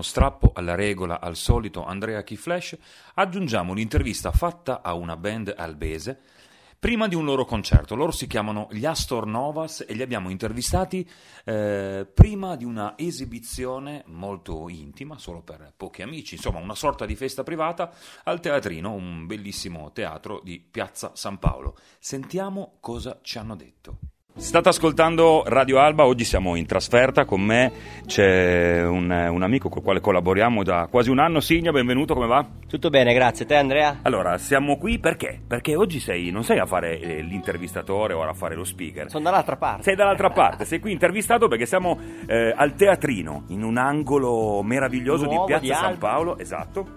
uno strappo alla regola al solito Andrea Key Flash, aggiungiamo un'intervista fatta a una band albese prima di un loro concerto. Loro si chiamano gli Astor Novas e li abbiamo intervistati eh, prima di una esibizione molto intima, solo per pochi amici, insomma una sorta di festa privata al Teatrino, un bellissimo teatro di Piazza San Paolo. Sentiamo cosa ci hanno detto. State ascoltando Radio Alba, oggi siamo in trasferta, con me c'è un, un amico con il quale collaboriamo da quasi un anno, Signa, benvenuto, come va? Tutto bene, grazie. Te Andrea? Allora, siamo qui perché? Perché oggi sei, non sei a fare eh, l'intervistatore o a fare lo speaker. Sono dall'altra parte. Sei dall'altra parte, sei qui intervistato perché siamo eh, al teatrino, in un angolo meraviglioso Nuovo, di Piazza di San. Paolo, esatto.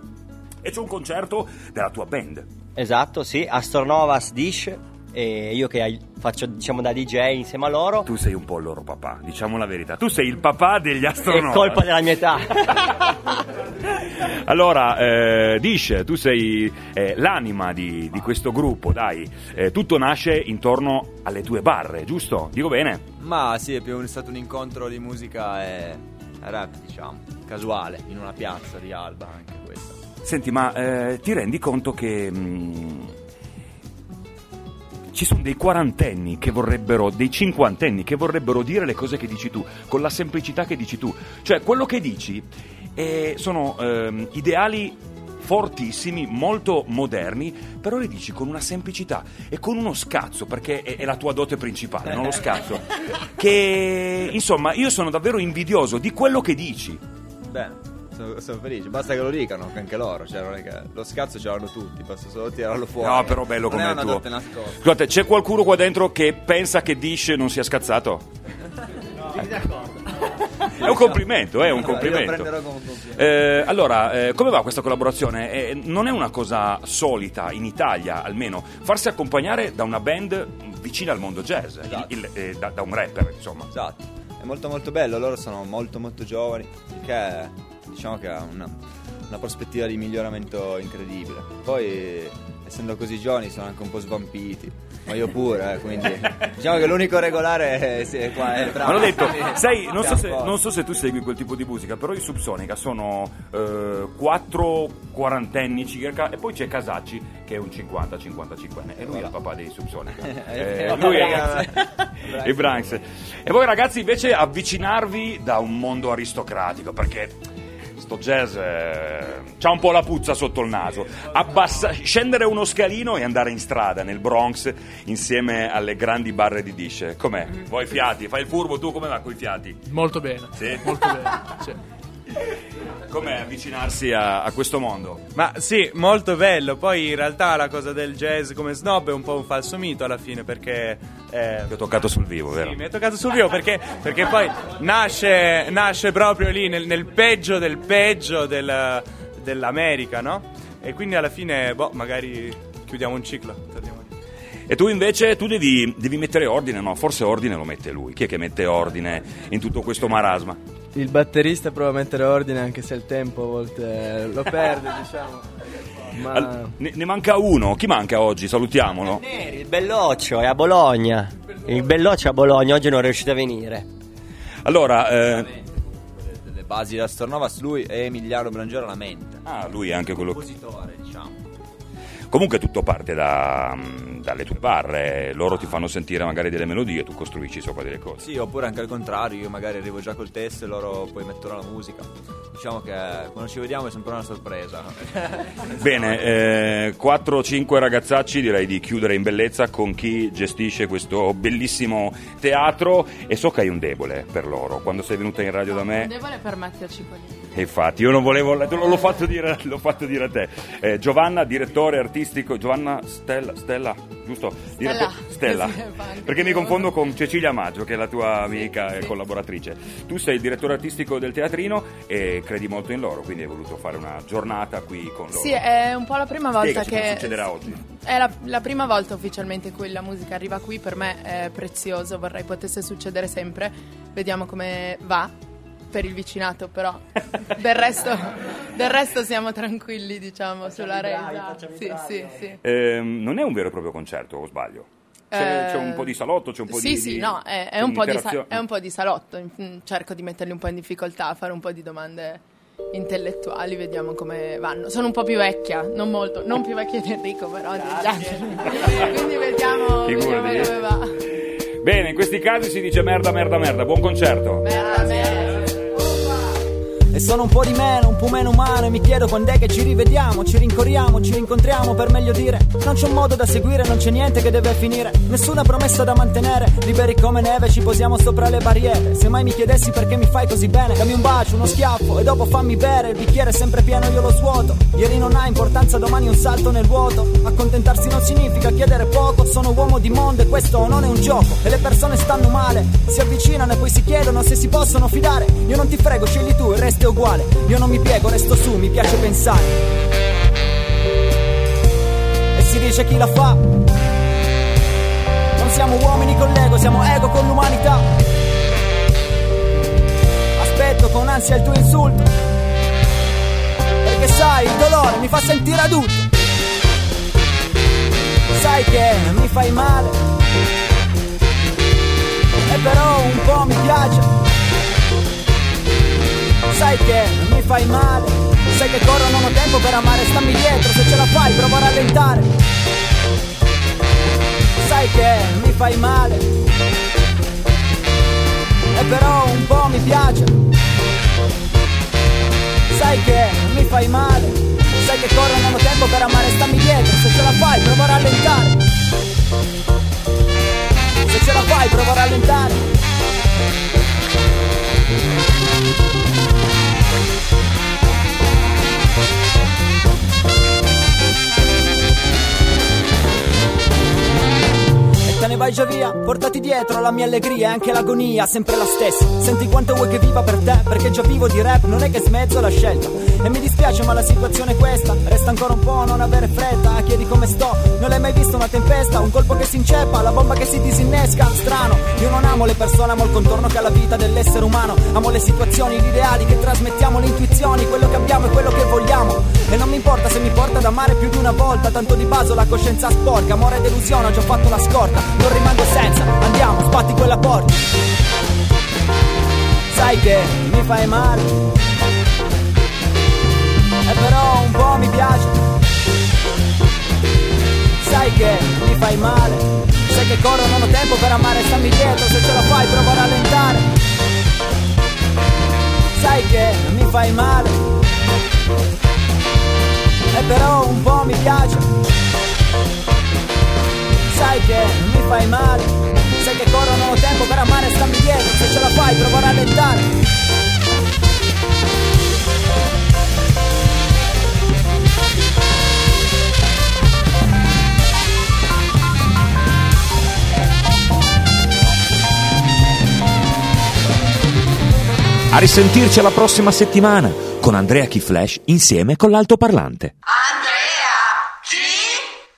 E c'è un concerto della tua band. Esatto, sì, Astornovas Dish e io che faccio diciamo da DJ insieme a loro. Tu sei un po' il loro papà, diciamo la verità. Tu sei il papà degli È astronauti. colpa della mia età. allora, eh, Dish, tu sei eh, l'anima di, di questo gruppo, dai. Eh, tutto nasce intorno alle tue barre, giusto? Dico bene? Ma sì, è più un- stato un incontro di musica e rap, diciamo, casuale, in una piazza di Alba anche questo. Senti, ma eh, ti rendi conto che mh, ci sono dei quarantenni che vorrebbero, dei cinquantenni che vorrebbero dire le cose che dici tu, con la semplicità che dici tu. Cioè, quello che dici eh, sono ehm, ideali fortissimi, molto moderni, però le dici con una semplicità e con uno scazzo, perché è, è la tua dote principale, non lo scazzo. Che insomma, io sono davvero invidioso di quello che dici. Bene, sono, sono felice, basta che lo dicano, che anche loro, cioè non è che lo scazzo ce l'hanno tutti, basta solo tirarlo fuori. No, però bello come è il tuo. Scusate, c'è qualcuno qua dentro che pensa che Dish non sia scazzato? È un complimento, è un complimento. prenderò come un complimento. Eh, allora, eh, come va questa collaborazione? Eh, non è una cosa solita in Italia, almeno, farsi accompagnare da una band vicina al mondo jazz, Esatto. il- il- eh, da, da un rapper, insomma. Esatto, è molto molto bello, loro sono molto molto giovani, che diciamo che ha una, una prospettiva di miglioramento incredibile. Poi, essendo così giovani, sono anche un po' svampiti, ma io pure, eh, quindi diciamo che l'unico regolare è, sì, è qua, è bravo. Ma l'ho detto, sai, non so, se, non so se tu segui quel tipo di musica, però i Subsonica sono eh, quattro quarantenni circa e poi c'è Casacci che è un 50-55enne e lui è il papà dei Subsonica. Eh, lui è il Branks. E voi ragazzi invece avvicinarvi da un mondo aristocratico perché sto jazz eh, c'ha un po' la puzza sotto il naso. Abbassa- scendere uno scalino e andare in strada nel Bronx insieme alle grandi barre di Dish. Com'è? Vuoi fiati? Fai il furbo tu come va con i fiati? Molto bene. Sì? Molto bene. sì. Com'è avvicinarsi a, a questo mondo? Ma sì, molto bello. Poi in realtà la cosa del jazz come snob è un po' un falso mito alla fine perché... eh, Ti ho toccato sul vivo, vero? sì, mi è toccato sul vivo perché, perché poi nasce, nasce proprio lì nel, nel peggio del peggio del- dell'America, no? E quindi alla fine, boh, magari chiudiamo un ciclo. torniamo lì. E tu invece tu devi, devi mettere ordine, no? Forse ordine lo mette lui. Chi è che mette ordine in tutto questo marasma? Il batterista prova a mettere ordine anche se il tempo a volte lo perde, diciamo. Ma ne, ne manca uno. Chi manca oggi? Salutiamolo. Neri, il Belloccio è a Bologna. Il Belloccio è a Bologna, oggi non è riuscito a venire. Allora, eh, Delle basi da Stornovas, lui e Emiliano Brangero la mente. ah, lui è anche quello. Compositore, diciamo. Comunque tutto parte da, dalle tue barre. Loro ti fanno sentire magari delle melodie e tu costruisci sopra delle cose. Sì, oppure anche al contrario, io magari arrivo già col testo e loro poi mettono la musica. Diciamo che quando ci vediamo è sempre una sorpresa. Bene, eh, 4-5 ragazzacci direi di chiudere in bellezza con chi gestisce questo bellissimo teatro e so che hai un debole per loro. Quando sei venuta in radio da me, Debole per metterci quelli. e infatti io non volevo, l'ho, l'ho fatto, dire, l'ho fatto dire a te. Eh, Giovanna, direttore artistico, Giovanna Stella, Stella giusto? Diretto- Stella, anche perché mi confondo con Cecilia Maggio che è la tua amica e collaboratrice. Tu sei il direttore artistico del teatrino e credi molto in loro, quindi hai voluto fare una giornata qui con loro. Sì, è un po' la prima volta Spiegaci cosa che... succederà oggi. È la, la prima volta ufficialmente in cui la musica arriva qui, per me è prezioso, vorrei potesse succedere sempre. Vediamo come va per il vicinato, però del resto, del resto siamo tranquilli, diciamo, sulla resa. Sì, sì, sì. Ehm, non è un vero e proprio concerto, o sbaglio? C'è, Eh, c'è un po' di salotto, c'è un po' sì, di... Sì, di- no, è, è un po di sa- è un po' di salotto. Mm, Cerco di metterli un po' in difficoltà, fare un po' di domande intellettuali, vediamo come vanno. Sono un po' più vecchia, non molto, non più vecchia di Enrico, però degli altri. Quindi vediamo, vediamo come va. Bene, in questi casi si dice merda, merda, merda. Buon concerto. Merda, merda. E sono un po' di meno, un po' meno umano E mi chiedo quando è che ci rivediamo Ci rincorriamo, ci rincontriamo per meglio dire. Non c'è un modo da seguire, non c'è niente che deve finire. Nessuna promessa da mantenere Liberi come neve, ci posiamo sopra le barriere. Se mai mi chiedessi perché mi fai così bene Dammi un bacio, uno schiaffo e dopo fammi bere Il bicchiere è sempre pieno, io lo svuoto. Ieri non ha importanza, domani un salto nel vuoto. Accontentarsi non significa chiedere poco Sono uomo di mondo e questo non è un gioco. E le persone stanno male Si avvicinano e poi si chiedono se si possono fidare. Io non ti frego, scegli tu, il resto è uguale. Io non mi piego, resto su, mi piace pensare. E si dice chi la fa? Non siamo uomini con l'ego, siamo ego con l'umanità. Aspetto con ansia il tuo insulto. Perché sai, il dolore mi fa sentire adulto. Sai che mi fai male. E però un po' mi piace Sai che mi fai male? Sai che corro non ho tempo per amare Stammi dietro, se ce la fai prova a rallentare. Sai che mi fai male. E però un po' mi piace. Sai che mi fai male. Sai che corro non ho tempo per amare Stammi dietro, se ce la fai prova a rallentare. Se ce la fai prova a rallentare vai già via, portati dietro la mia allegria e anche l'agonia, sempre la stessa. Senti quanto vuoi che viva per te, perché già vivo di rap, non è che smezzo la scelta. E mi dispiace, ma la situazione è questa. Resta ancora un po', non avere fretta, chiedi come sto. Non l'hai mai visto una tempesta, un colpo che si inceppa, la bomba che si disinnesca. Strano, io non amo le persone, amo il contorno che ha la vita dell'essere umano. Amo le situazioni, gli ideali che trasmettiamo, le intuizioni, quello che abbiamo e quello che vogliamo. E non mi importa mi porta ad amare più di una volta, tanto di base ho la coscienza sporca, amore e delusione, ho già fatto la scorta, non rimango senza, andiamo, sbatti quella porta. Sai che mi fai male, e però un po' mi piace. Sai che mi fai male, sai che corro, non ho tempo per amare, stammi dietro, se ce la fai prova a rallentare. Sai che mi fai male, e però un po' mi piace. Sai che mi fai male, sai che corro, non ho tempo per amare, stammi dietro, se ce la fai prova a rallentare. A risentirci alla prossima settimana con Andrea Key Flash insieme con l'altoparlante. Andrea